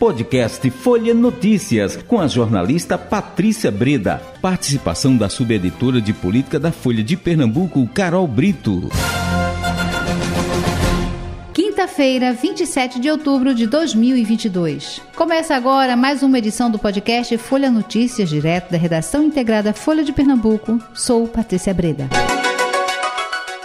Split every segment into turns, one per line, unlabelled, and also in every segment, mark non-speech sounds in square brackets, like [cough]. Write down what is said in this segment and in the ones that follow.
Podcast Folha Notícias, com a jornalista Patrícia Breda. Participação da subeditora de política da Folha de Pernambuco, Carol Brito.
Quinta-feira, 27 de outubro de 2022. Começa agora mais uma edição do podcast Folha Notícias, direto da redação integrada Folha de Pernambuco. Sou Patrícia Breda.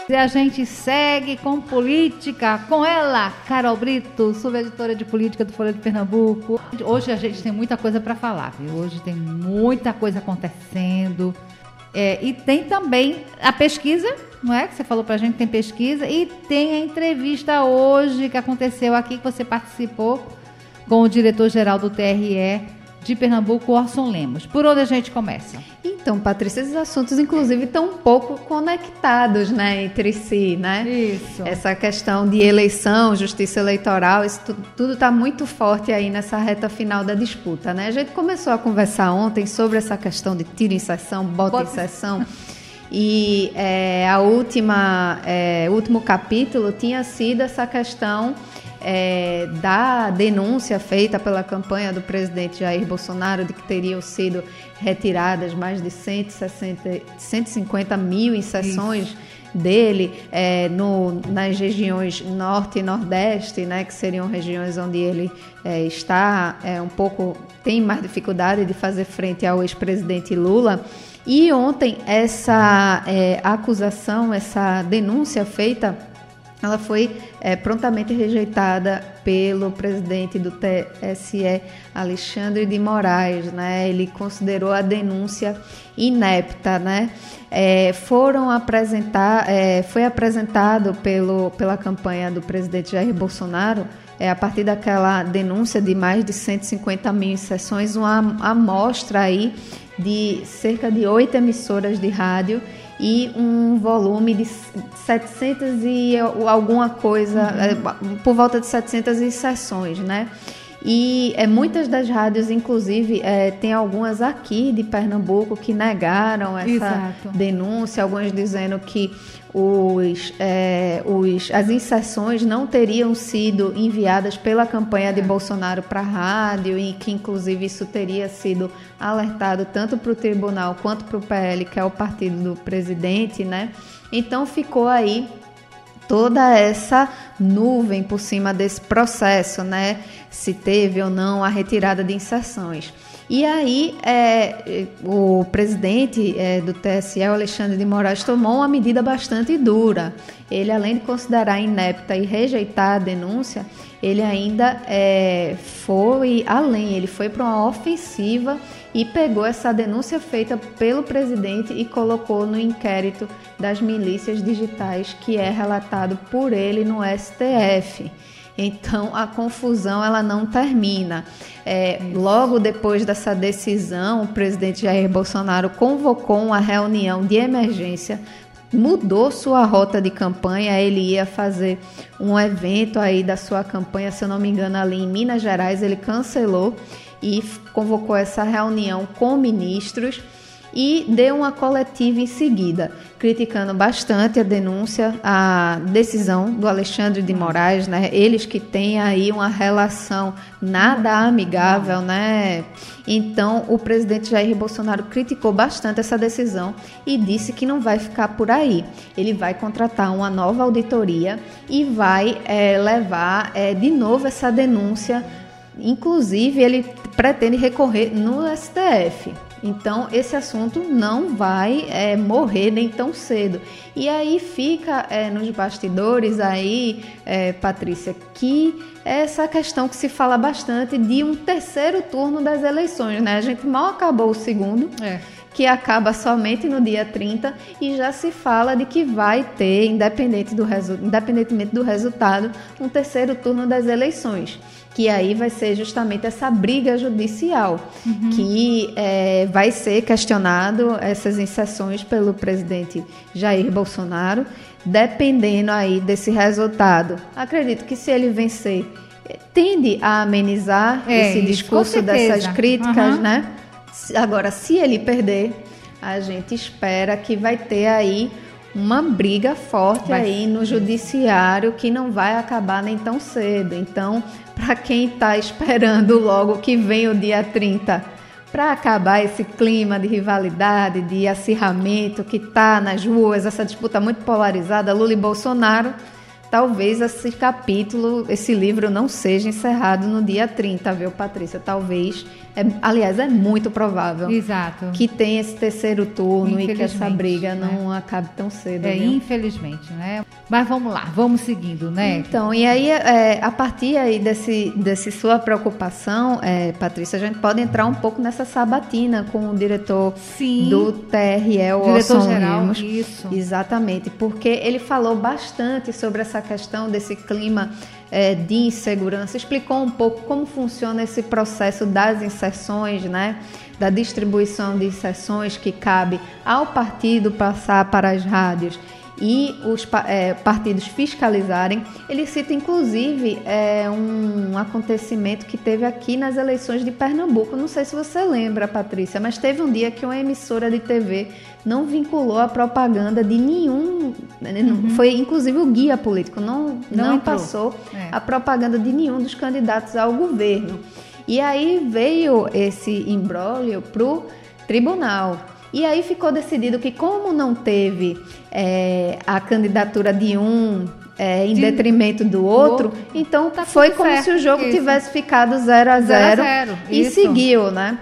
E a gente segue com política, com ela, Carol Brito, subeditora de política do Folha de Pernambuco. Hoje a gente tem muita coisa para falar, viu? Hoje tem muita coisa acontecendo. É, e tem também a pesquisa, não é? Que você falou para a gente tem pesquisa. E tem a entrevista hoje que aconteceu aqui, que você participou com o diretor-geral do TRE de Pernambuco, Orson Lemos. Por onde a gente começa?
Então, Patrícia, esses assuntos, inclusive, estão um pouco conectados né, entre si, né?
Isso.
Essa questão de eleição, justiça eleitoral, isso tudo está muito forte aí nessa reta final da disputa, né? A gente começou a conversar ontem sobre essa questão de tiro em sessão, bota, bota... em sessão. E é, a última, é, o último capítulo tinha sido essa questão é, da denúncia feita pela campanha do presidente Jair Bolsonaro de que teriam sido retiradas mais de 160, 150 mil inserções Isso. dele é, no, nas regiões norte e nordeste, né, que seriam regiões onde ele é, está é, um pouco tem mais dificuldade de fazer frente ao ex-presidente Lula. E ontem essa é, acusação, essa denúncia feita ela foi é, prontamente rejeitada pelo presidente do TSE, Alexandre de Moraes. Né? Ele considerou a denúncia inepta. Né? É, foram apresentar, é, foi apresentado pelo, pela campanha do presidente Jair Bolsonaro, é, a partir daquela denúncia de mais de 150 mil sessões, uma amostra aí de cerca de oito emissoras de rádio e um volume de 700 e alguma coisa, uhum. Por volta de 700 sessões, né? E é, muitas das rádios, inclusive, é, tem algumas aqui de Pernambuco que negaram essa Exato. denúncia, algumas dizendo que os, é, os, as inserções não teriam sido enviadas pela campanha de é. Bolsonaro para a rádio e que, inclusive, isso teria sido alertado tanto para o tribunal quanto para o PL, que é o partido do presidente, né? Então ficou aí toda essa nuvem por cima desse processo, né? Se teve ou não a retirada de inserções. E aí é, o presidente é, do TSE, Alexandre de Moraes, tomou uma medida bastante dura. Ele, além de considerar inepta e rejeitar a denúncia, ele ainda é, foi além, ele foi para uma ofensiva e pegou essa denúncia feita pelo presidente e colocou no inquérito das milícias digitais que é relatado por ele no STF. Então a confusão ela não termina. É, logo depois dessa decisão, o presidente Jair Bolsonaro convocou uma reunião de emergência mudou sua rota de campanha, ele ia fazer um evento aí da sua campanha, se eu não me engano, ali em Minas Gerais, ele cancelou e convocou essa reunião com ministros e deu uma coletiva em seguida, criticando bastante a denúncia, a decisão do Alexandre de Moraes, né? Eles que têm aí uma relação nada amigável, né? Então, o presidente Jair Bolsonaro criticou bastante essa decisão e disse que não vai ficar por aí. Ele vai contratar uma nova auditoria e vai é, levar é, de novo essa denúncia. Inclusive, ele pretende recorrer no STF. Então, esse assunto não vai é, morrer nem tão cedo. E aí fica é, nos bastidores aí, é, Patrícia, que essa questão que se fala bastante de um terceiro turno das eleições, né? A gente mal acabou o segundo. É que acaba somente no dia 30 e já se fala de que vai ter, independente do independentemente do resultado, um terceiro turno das eleições que aí vai ser justamente essa briga judicial, uhum. que é, vai ser questionado essas inserções pelo presidente Jair Bolsonaro, dependendo aí desse resultado. Acredito que se ele vencer, tende a amenizar é, esse discurso dessas críticas, uhum. né? Agora, se ele perder, a gente espera que vai ter aí uma briga forte vai. aí no judiciário que não vai acabar nem tão cedo. Então, para quem está esperando logo que vem o dia 30 para acabar esse clima de rivalidade, de acirramento que está nas ruas, essa disputa muito polarizada, Lula e Bolsonaro, talvez esse capítulo, esse livro não seja encerrado no dia 30, viu, Patrícia? Talvez é, aliás, é muito provável
Exato.
que tenha esse terceiro turno e que essa briga né? não acabe tão cedo.
É, viu? infelizmente, né? Mas vamos lá, vamos seguindo, né?
Então, e aí, é, a partir aí desse, desse sua preocupação, é, Patrícia, a gente pode entrar um pouco nessa sabatina com o diretor Sim. do TRE, o diretor geral, Lemos. Isso. Exatamente, porque ele falou bastante sobre essa questão desse clima é, de insegurança, explicou um pouco como funciona esse processo das inserções, né? da distribuição de inserções que cabe ao partido passar para as rádios e os é, partidos fiscalizarem. Ele cita inclusive é, um acontecimento que teve aqui nas eleições de Pernambuco. Não sei se você lembra, Patrícia, mas teve um dia que uma emissora de TV não vinculou a propaganda de nenhum. Né, uhum. Foi inclusive o guia político, não, não, não passou é. a propaganda de nenhum dos candidatos ao governo. E aí veio esse imbróglio para o tribunal. E aí ficou decidido que, como não teve é, a candidatura de um é, em de, detrimento do outro, outro. então tá foi como certo, se o jogo isso. tivesse ficado 0 a 0 e isso. seguiu, né?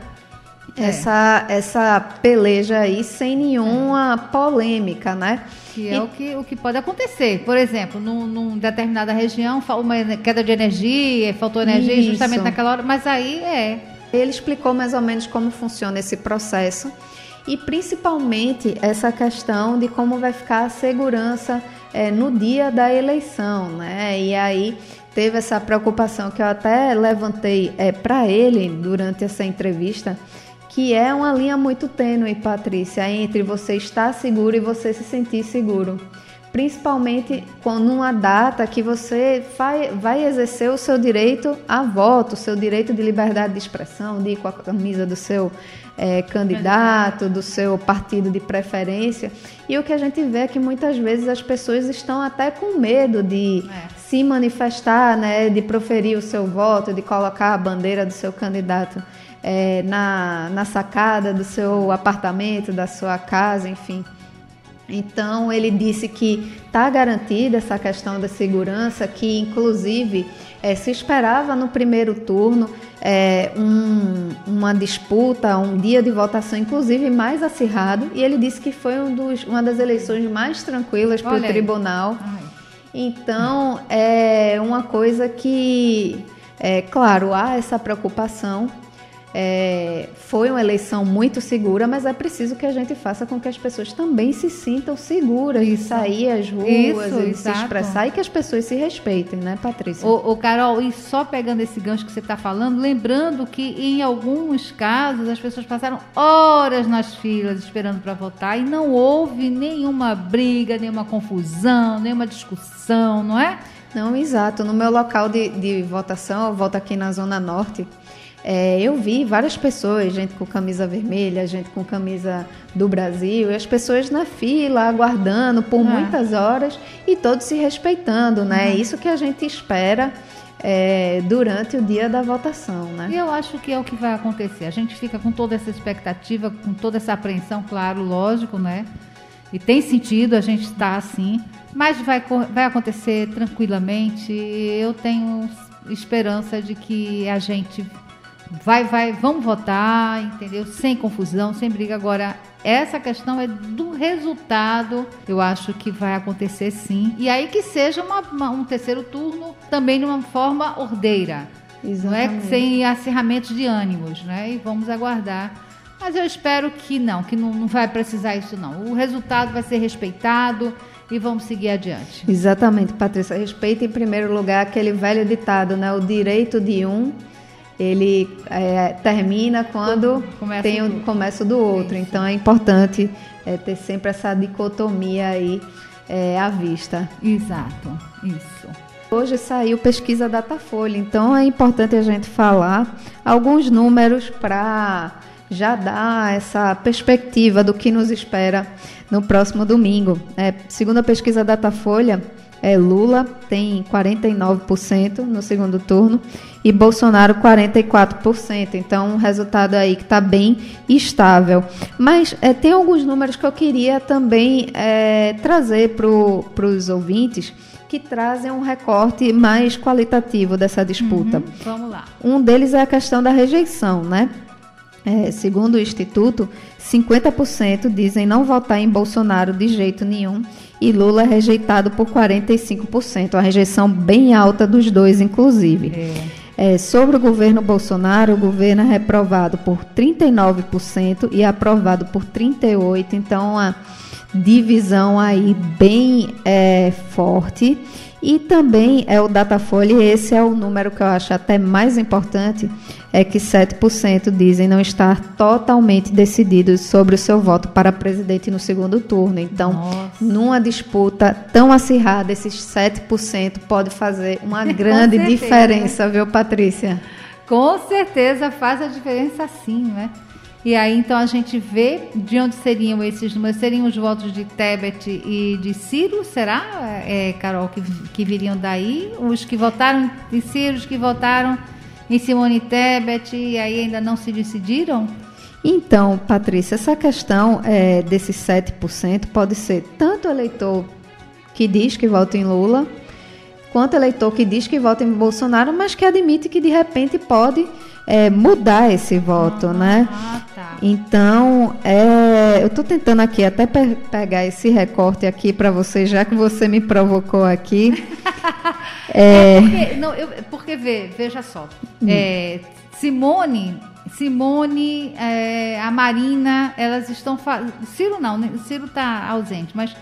É. Essa, essa peleja aí sem nenhuma polêmica, né?
Que é e... o, que, o que pode acontecer. Por exemplo, num, num determinada região, uma queda de energia, faltou energia Isso. justamente naquela hora, mas aí é.
Ele explicou mais ou menos como funciona esse processo e principalmente essa questão de como vai ficar a segurança é, no dia da eleição, né? E aí teve essa preocupação que eu até levantei é, para ele durante essa entrevista, que é uma linha muito tênue, Patrícia, entre você estar seguro e você se sentir seguro principalmente quando uma data que você vai, vai exercer o seu direito a voto, o seu direito de liberdade de expressão, de ir com a camisa do seu é, candidato, do seu partido de preferência. E o que a gente vê é que muitas vezes as pessoas estão até com medo de é. se manifestar, né, de proferir o seu voto, de colocar a bandeira do seu candidato é, na, na sacada do seu apartamento, da sua casa, enfim. Então, ele disse que está garantida essa questão da segurança, que inclusive é, se esperava no primeiro turno é, um, uma disputa, um dia de votação, inclusive mais acirrado, e ele disse que foi um dos, uma das eleições mais tranquilas para o tribunal. Ai. Então, é uma coisa que, é, claro, há essa preocupação é, foi uma eleição muito segura, mas é preciso que a gente faça com que as pessoas também se sintam seguras Isso. de sair às ruas Isso, e exato. se expressar e que as pessoas se respeitem, né, Patrícia?
O, Carol, e só pegando esse gancho que você está falando, lembrando que em alguns casos as pessoas passaram horas nas filas esperando para votar e não houve nenhuma briga, nenhuma confusão, nenhuma discussão, não é?
Não, exato. No meu local de, de votação, eu voto aqui na Zona Norte. É, eu vi várias pessoas, gente com camisa vermelha, gente com camisa do Brasil, e as pessoas na fila, aguardando por é. muitas horas e todos se respeitando, né? Uhum. Isso que a gente espera é, durante o dia da votação, né?
E eu acho que é o que vai acontecer. A gente fica com toda essa expectativa, com toda essa apreensão, claro, lógico, né? E tem sentido a gente estar assim, mas vai, vai acontecer tranquilamente. Eu tenho esperança de que a gente vai, vai, vamos votar, entendeu? Sem confusão, sem briga. Agora, essa questão é do resultado, eu acho que vai acontecer sim. E aí que seja uma, uma, um terceiro turno também de uma forma ordeira. Exatamente. Não é sem acirramentos de ânimos, né? E vamos aguardar. Mas eu espero que não, que não, não vai precisar isso não. O resultado vai ser respeitado e vamos seguir adiante.
Exatamente, Patrícia. Respeita em primeiro lugar aquele velho ditado, né? O direito de um ele é, termina quando começa tem o começo do outro. Isso. Então é importante é, ter sempre essa dicotomia aí é, à vista.
Exato, isso.
Hoje saiu pesquisa Datafolha, então é importante a gente falar alguns números para já dá essa perspectiva do que nos espera no próximo domingo. É, segundo a pesquisa Datafolha, é, Lula tem 49% no segundo turno e Bolsonaro 44%. Então, um resultado aí que está bem estável. Mas é, tem alguns números que eu queria também é, trazer para os ouvintes que trazem um recorte mais qualitativo dessa disputa. Uhum,
vamos lá.
Um deles é a questão da rejeição, né? É, segundo o Instituto, 50% dizem não votar em Bolsonaro de jeito nenhum e Lula é rejeitado por 45%, uma rejeição bem alta dos dois, inclusive. É. É, sobre o governo Bolsonaro, o governo é reprovado por 39% e aprovado por 38%, então a divisão aí bem é, forte. E também é o Datafolha, esse é o número que eu acho até mais importante, é que 7% dizem não estar totalmente decididos sobre o seu voto para presidente no segundo turno. Então, Nossa. numa disputa tão acirrada, esses 7% pode fazer uma [laughs] grande diferença, viu, Patrícia?
Com certeza faz a diferença sim, né? E aí, então, a gente vê de onde seriam esses números. Seriam os votos de Tebet e de Ciro, será, é, Carol, que, que viriam daí? Os que votaram de Ciro, os que votaram em Simone Tebet e aí ainda não se decidiram?
Então, Patrícia, essa questão é, desses 7% pode ser tanto eleitor que diz que vota em Lula, quanto eleitor que diz que vota em Bolsonaro, mas que admite que de repente pode é, mudar esse voto, ah, né? Tá. Então, é, eu estou tentando aqui até pe pegar esse recorte aqui para você, já que você me provocou aqui. [laughs]
é, é porque, não, eu, porque vê, veja só, hum. é, Simone, Simone, é, a Marina, elas estão Ciro não, né? Ciro está ausente, mas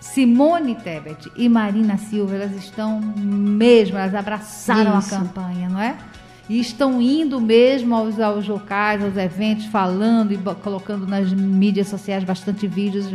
Simone Tebet e Marina Silva, elas estão mesmo, elas abraçaram Isso. a campanha, não é? E estão indo mesmo aos, aos locais, aos eventos, falando e colocando nas mídias sociais bastante vídeos.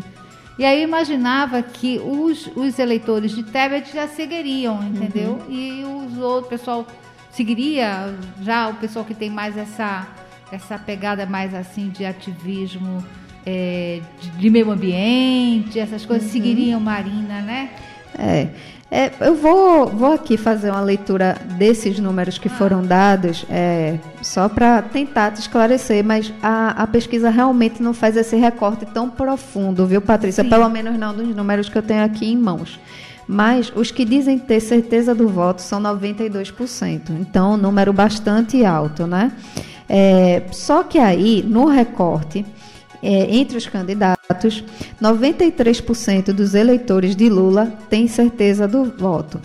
E aí eu imaginava que os, os eleitores de Tebet já seguiriam, entendeu? Uhum. E os outros, o pessoal seguiria, já o pessoal que tem mais essa, essa pegada mais assim de ativismo é, de, de, meio ambiente, essas coisas, uhum. seguiriam Marina, né?
É. É, eu vou, vou aqui fazer uma leitura desses números que foram dados, é, só para tentar te esclarecer, mas a, a, pesquisa realmente não faz esse recorte tão profundo, viu, Patrícia? Sim. Pelo menos não dos números que eu tenho aqui em mãos. Mas os que dizem ter certeza do voto são 92%. Então, um número bastante alto, né? É, só que aí, no recorte, é, entre os candidatos, 93% dos eleitores de Lula têm certeza do voto.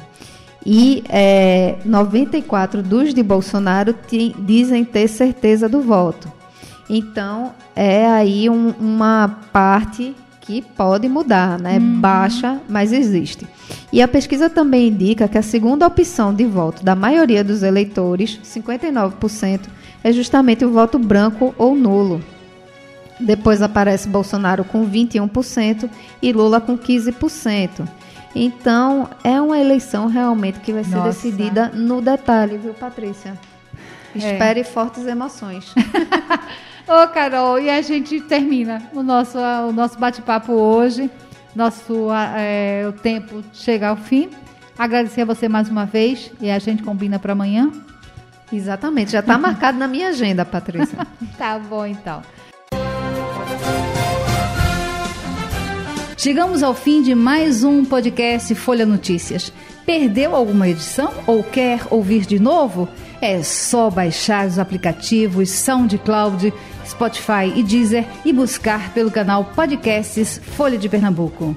E é, 94% dos de Bolsonaro tem, dizem ter certeza do voto. Então, é aí um, uma parte que pode mudar, né? Uhum. Baixa, mas existe. E a pesquisa também indica que a segunda opção de voto da maioria dos eleitores, 59%, é justamente o voto branco ou nulo. Depois aparece Bolsonaro com 21% e Lula com 15%. Então, é uma eleição realmente que vai ser Nossa. decidida no detalhe, viu, Patrícia? É. Espere é. fortes emoções. [laughs]
Ô, Carol, e a gente termina o nosso, o nosso bate-papo hoje. Nosso é, o tempo chega ao fim. Agradecer a você mais uma vez e a gente combina para amanhã.
Exatamente, já está marcado na minha agenda, Patrícia. [laughs]
tá bom, então. Chegamos ao fim de mais um podcast Folha Notícias. Perdeu alguma edição ou quer ouvir de novo? É só baixar os aplicativos SoundCloud, Spotify e Deezer e buscar pelo canal Podcasts Folha de Pernambuco.